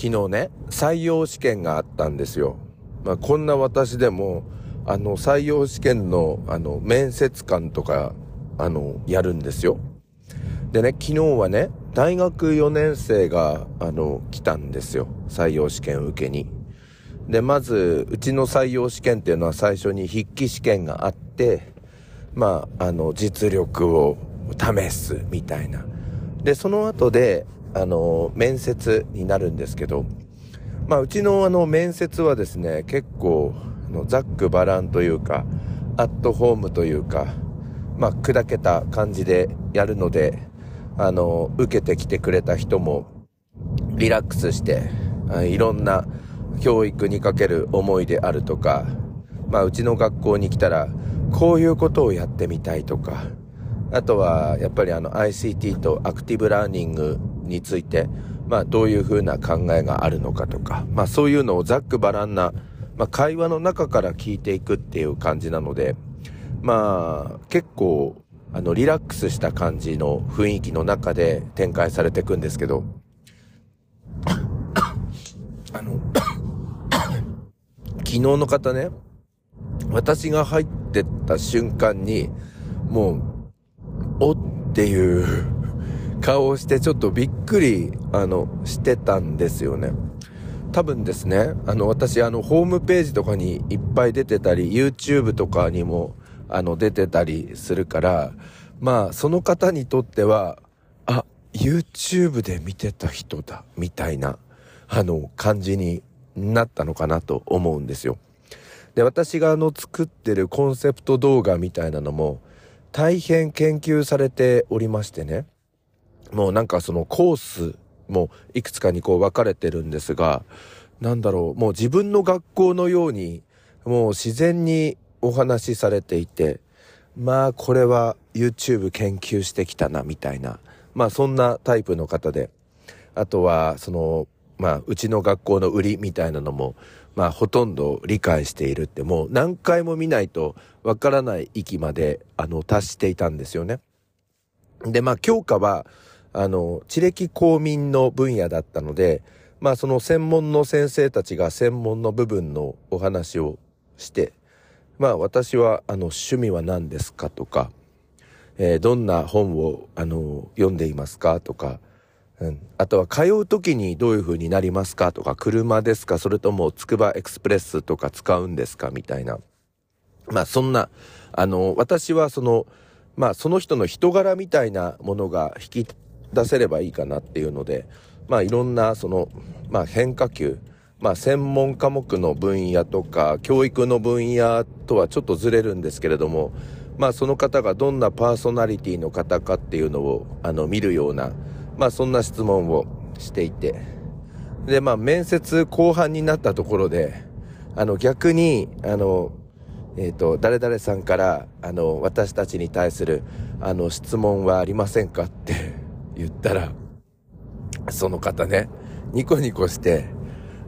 昨日ね、採用試験があったんですよ。まあ、こんな私でも、あの、採用試験の、あの、面接官とか、あの、やるんですよ。でね、昨日はね、大学4年生が、あの、来たんですよ。採用試験受けに。で、まず、うちの採用試験っていうのは最初に筆記試験があって、まあ、あの、実力を試すみたいな。で、その後で、あの、面接になるんですけど、まあ、うちのあの、面接はですね、結構、あのざっくばらんというか、アットホームというか、まあ、砕けた感じでやるので、あの、受けてきてくれた人も、リラックスして、いろんな教育にかける思いであるとか、まあ、うちの学校に来たら、こういうことをやってみたいとか、あとは、やっぱりあの ICT とアクティブラーニングについて、まあどういうふうな考えがあるのかとか、まあそういうのをざっくばらんな、まあ会話の中から聞いていくっていう感じなので、まあ結構、あのリラックスした感じの雰囲気の中で展開されていくんですけど、あの、昨日の方ね、私が入ってった瞬間に、もう、おっていう顔をしてちょっとびっくり、あの、してたんですよね。多分ですね、あの、私、あの、ホームページとかにいっぱい出てたり、YouTube とかにも、あの、出てたりするから、まあ、その方にとっては、あ、YouTube で見てた人だ、みたいな、あの、感じになったのかなと思うんですよ。で、私があの、作ってるコンセプト動画みたいなのも、大変研究されておりましてね。もうなんかそのコースもいくつかにこう分かれてるんですが、なんだろう、もう自分の学校のように、もう自然にお話しされていて、まあこれは YouTube 研究してきたなみたいな、まあそんなタイプの方で、あとはその、まあうちの学校の売りみたいなのも、まあほとんど理解しているってもう何回も見ないとわからない域まであの達していたんですよね。でまあ教科はあの地歴公民の分野だったのでまあその専門の先生たちが専門の部分のお話をしてまあ私はあの趣味は何ですかとか、えー、どんな本をあの読んでいますかとかうん、あとは通う時にどういう風になりますかとか、車ですかそれともつくばエクスプレスとか使うんですかみたいな。まあそんな、あの、私はその、まあその人の人柄みたいなものが引き出せればいいかなっていうので、まあいろんなその、まあ変化球、まあ専門科目の分野とか教育の分野とはちょっとずれるんですけれども、まあその方がどんなパーソナリティの方かっていうのをあの見るような、まあそんな質問をしていて、でまあ面接後半になったところで、あの逆に、あの、えっ、ー、と、誰々さんから、あの、私たちに対する、あの、質問はありませんかって言ったら、その方ね、ニコニコして、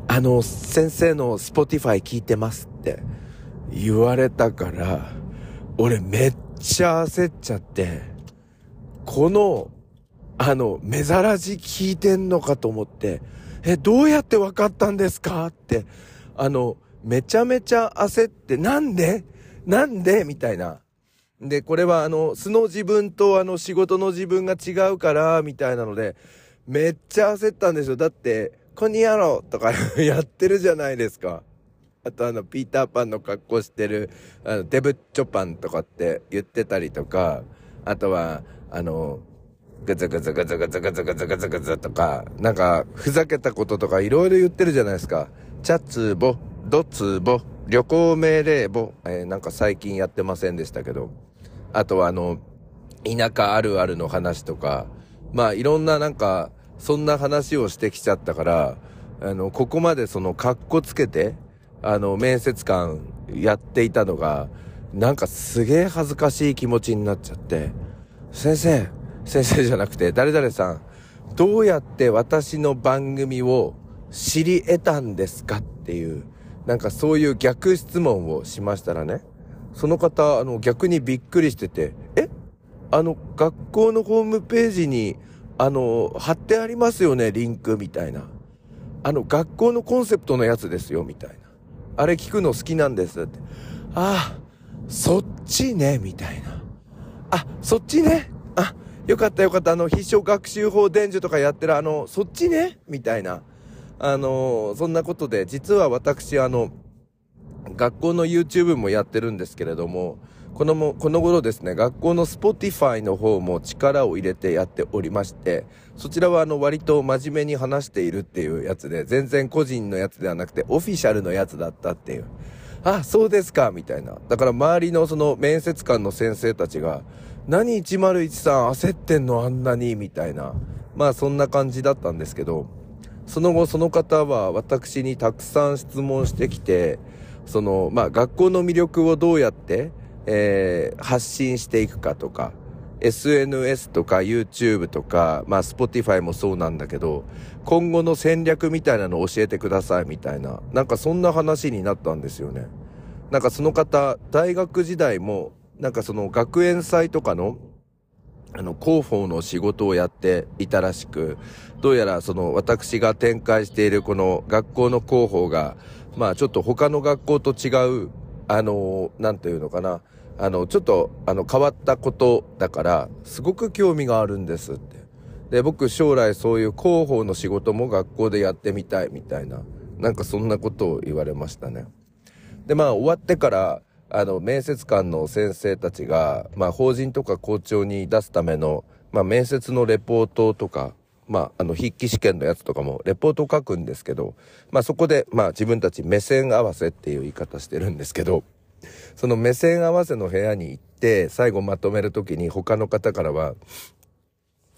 あの、先生の Spotify 聞いてますって言われたから、俺めっちゃ焦っちゃって、このあの、目ざらじ聞いてんのかと思って、え、どうやって分かったんですかって、あの、めちゃめちゃ焦って、なんで？なんで？みたいな。で、これはあの、素の自分とあの、仕事の自分が違うから、みたいなので、めっちゃ焦ったんですよ。だって、こんにやろうとか やってるじゃないですか。あとあの、ピーターパンの格好してる、あの、デブッチョパンとかって言ってたりとか、あとは、あの、グズグズグズグズグズグズグズグズとか、なんか、ふざけたこととかいろいろ言ってるじゃないですか。チャツボ、ドツボ、旅行命令簿、えー、なんか最近やってませんでしたけど。あとはあの、田舎あるあるの話とか、まあいろんななんか、そんな話をしてきちゃったから、あの、ここまでその、カッコつけて、あの、面接官やっていたのが、なんかすげえ恥ずかしい気持ちになっちゃって、先生、先生じゃなくて、誰々さん、どうやって私の番組を知り得たんですかっていう、なんかそういう逆質問をしましたらね、その方、あの、逆にびっくりしてて、え？あの、学校のホームページに、あの、貼ってありますよね、リンクみたいな。あの、学校のコンセプトのやつですよ、みたいな。あれ聞くの好きなんですって。ああ、そっちね、みたいな。あ、そっちね？あ、よかったよかった。あの、必勝学習法伝授とかやってるあの、そっちね？みたいな。あの、そんなことで、実は私、あの、学校の YouTube もやってるんですけれども、このも、この頃ですね、学校の Spotify の方も力を入れてやっておりまして、そちらはあの割と真面目に話しているっていうやつで、全然個人のやつではなくてオフィシャルのやつだったっていう。あ、そうですか、みたいな。だから周りのその面接官の先生たちが、何101さん焦ってんのあんなに、みたいな。まあそんな感じだったんですけど、その後その方は私にたくさん質問してきて、その、まあ学校の魅力をどうやってえー、発信していくかとか、SNS とか YouTube とか、まあ Spotify もそうなんだけど、今後の戦略みたいなのを教えてくださいみたいな、なんかそんな話になったんですよね。なんかその方、大学時代も、なんかその学園祭とかの、あの、広報の仕事をやっていたらしく、どうやらその私が展開しているこの学校の広報が、まあちょっと他の学校と違う、あの、なんていうのかな、あの、ちょっと、あの、変わったことだから、すごく興味があるんですって。で、僕将来そういう広報の仕事も学校でやってみたいみたいな、なんかそんなことを言われましたね。で、まあ終わってから、あの、面接官の先生たちが、まあ法人とか校長に出すための、まあ面接のレポートとか、まあ、あの、筆記試験のやつとかも、レポートを書くんですけど、まあそこで、まあ自分たち目線合わせっていう言い方してるんですけど、その目線合わせの部屋に行って、最後まとめるときに他の方からは、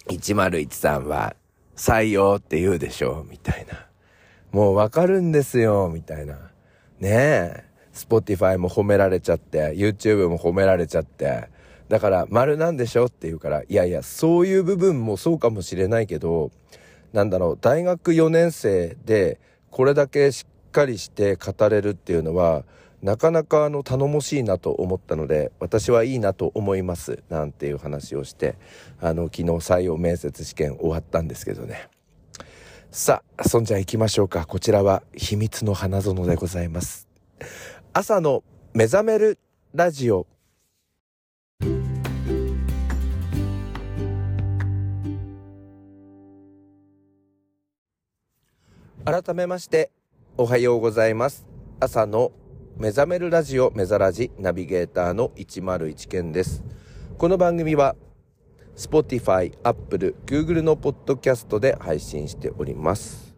1013は採用って言うでしょみたいな。もうわかるんですよみたいな。ねえ。 Spotify も褒められちゃって、YouTube も褒められちゃって、だから丸なんでしょって言うから、いやいや、そういう部分もそうかもしれないけど、なんだろう、大学4年生でこれだけしっかりして語れるっていうのは、なかなかあの頼もしいなと思ったので私はいいなと思いますなんていう話をしてあの昨日採用面接試験終わったんですけどね。さあそんじゃ行きましょうか。こちらは秘密の花園でございます。朝の目覚めるラジオ。改めましておはようございます朝の目覚めるラジオ目覚ラジナビゲーターの101件です。この番組は Spotify、Apple、Google のポッドキャストで配信しております。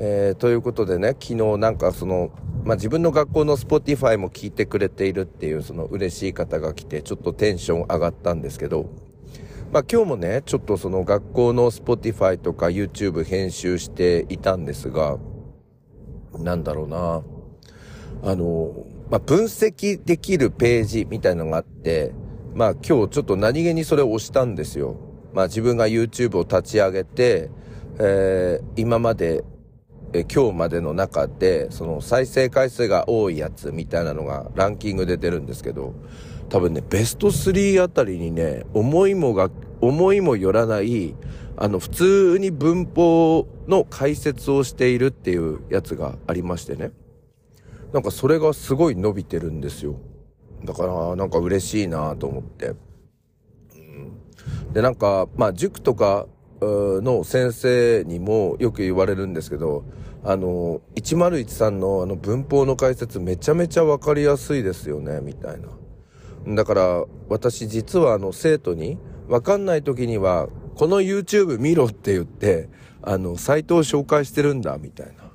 えー、ということでね、昨日なんかその、まあ、自分の学校の Spotify も聞いてくれているっていうその嬉しい方が来てちょっとテンション上がったんですけど、まあ、今日もね、ちょっとその学校の Spotify とか YouTube 編集していたんですが、なんだろうなあの、まあ、分析できるページみたいのがあって、まあ今日ちょっと何気にそれを押したんですよ。まあ自分が YouTube を立ち上げて、えー、今まで、え、今日までの中で、その再生回数が多いやつみたいなのがランキングで出るんですけど、多分ね、ベスト3あたりにね、思いもが、思いもよらない、あの、普通に文法の解説をしているっていうやつがありましてね。なんかそれがすごい伸びてるんですよ。だからなんか嬉しいなと思って。で、なんか、まあ塾とかの先生にもよく言われるんですけど、あの、1013のあの文法の解説めちゃめちゃわかりやすいですよね、みたいな。だから私実はあの生徒にわかんない時にはこの YouTube 見ろって言ってあのサイトを紹介してるんだみたいな。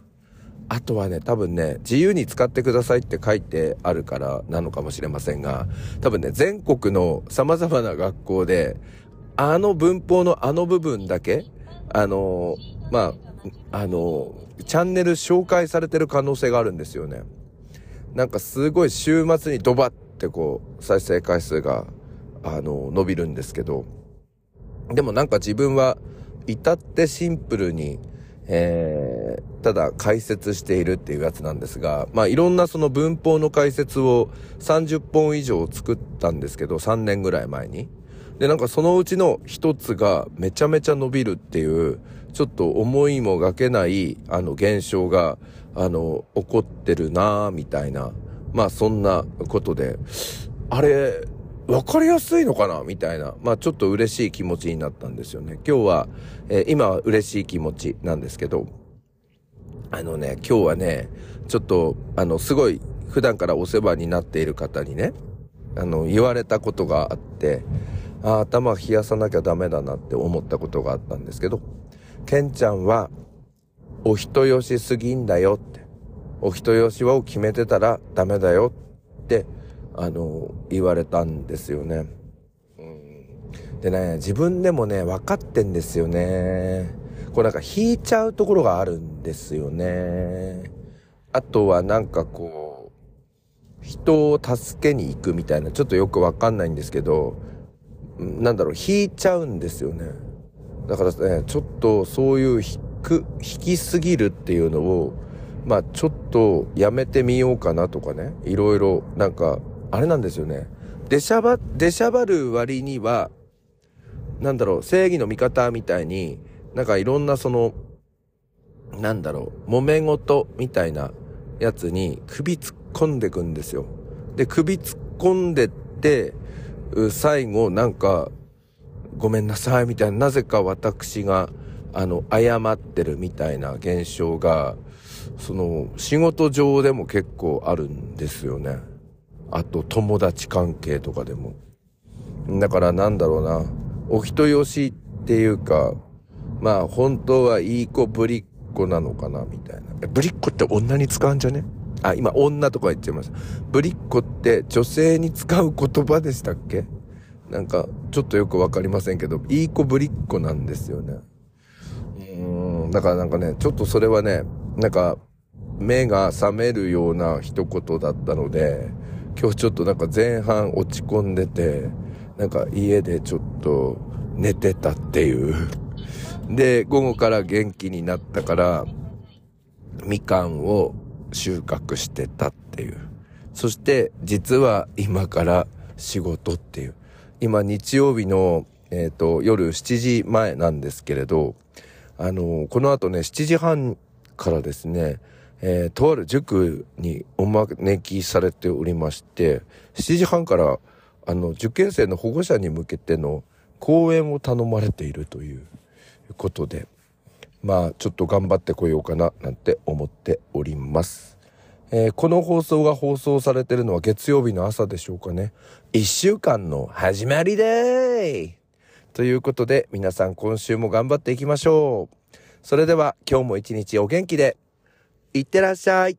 あとはね、多分ね、自由に使ってくださいって書いてあるからなのかもしれませんが、多分ね、全国の様々な学校で、あの文法のあの部分だけ、あの、まあ、あの、チャンネル紹介されてる可能性があるんですよね。なんかすごい週末にドバってこう、再生回数が、あの、伸びるんですけど、でもなんか自分は、至ってシンプルに、えー、ただ解説しているっていうやつなんですが、まあいろんなその文法の解説を30本以上作ったんですけど、3年ぐらい前に。で、なんかそのうちの一つがめちゃめちゃ伸びるっていう、ちょっと思いもがけない、あの、現象が、あの、起こってるなみたいな。まあ、そんなことで、あれ、わかりやすいのかな？みたいな。まあ、ちょっと嬉しい気持ちになったんですよね。今日は、えー、今は嬉しい気持ちなんですけど、あのね、今日はね、ちょっと、あの、すごい、普段からお世話になっている方にね、あの、言われたことがあって、あ頭冷やさなきゃダメだなって思ったことがあったんですけど、ケンちゃんは、お人よしすぎんだよって、お人よしを決めてたらダメだよって、あの、言われたんですよね。うん、でね、自分でもね、分かってんですよね。こうなんか引いちゃうところがあるんですよね。あとはなんかこう、人を助けに行くみたいな、ちょっとよくわかんないんですけど、なんだろう、引いちゃうんですよね。だからね、ちょっとそういう引く、引きすぎるっていうのを、まあちょっとやめてみようかなとかね、いろいろなんか、あれなんですよね。出しゃば、出しゃばる割には、なんだろう、正義の味方みたいに、なんかいろんなその、なんだろう、揉め事みたいなやつに首突っ込んでくんですよ。で、首突っ込んでって、最後なんか、ごめんなさいみたいな、なぜか私が、あの、謝ってるみたいな現象が、その、仕事上でも結構あるんですよね。あと、友達関係とかでも。だからなんだろうな、お人よしっていうか、まあ本当はいい子ぶりっ子なのかなみたいな。ぶりっ子って女に使うんじゃね？あ、今女とか言っちゃいました。ぶりっ子って女性に使う言葉でしたっけ？なんかちょっとよくわかりませんけど、いい子ぶりっ子なんですよね。うーん、だからなんかね、ちょっとそれはね、なんか目が覚めるような一言だったので、今日ちょっとなんか前半落ち込んでて、なんか家でちょっと寝てたっていうで、午後から元気になったから、みかんを収穫してたっていう。そして、実は今から仕事っていう。今日曜日の、えっ、ー、と、夜7時前なんですけれど、あの、この後ね、7時半からですね、えー、とある塾にお招きされておりまして、7時半から、あの、受験生の保護者に向けての講演を頼まれているという。ことで、まあ、ちょっと頑張ってこようかな、なんて思っております。えー、この放送が放送されてるのは月曜日の朝でしょうかね。一週間の始まりでーということで、皆さん今週も頑張っていきましょう。それでは今日も一日お元気で、いってらっしゃい。